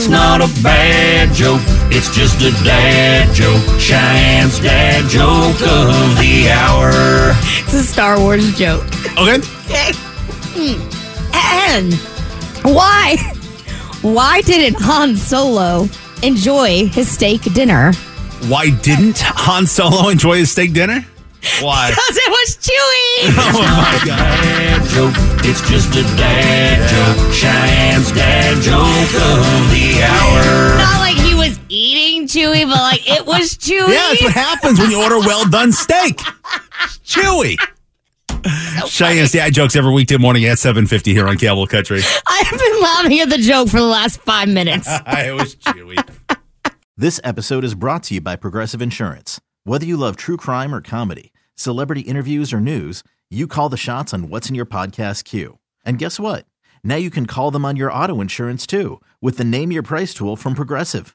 It's not a bad joke, it's just a dad joke. Cheyenne's dad joke of the hour. It's a Star Wars joke. Okay. Okay. And why? Why didn't Han Solo enjoy his steak dinner? Why didn't Han Solo enjoy his steak dinner? Why? Because it was chewy. oh my god. Dad joke, it's just a dad joke. Chewy, but like it was chewy. Yeah, that's what happens when you order well done steak. Chewy. Cheyenne's dad jokes every weekday morning at 7.50 here on Cable Country. I've been laughing at the joke for the last five minutes. it was chewy. This episode is brought to you by Progressive Insurance. Whether you love true crime or comedy, celebrity interviews or news, you call the shots on what's in your podcast queue. And guess what? Now you can call them on your auto insurance too with the Name Your Price tool from Progressive.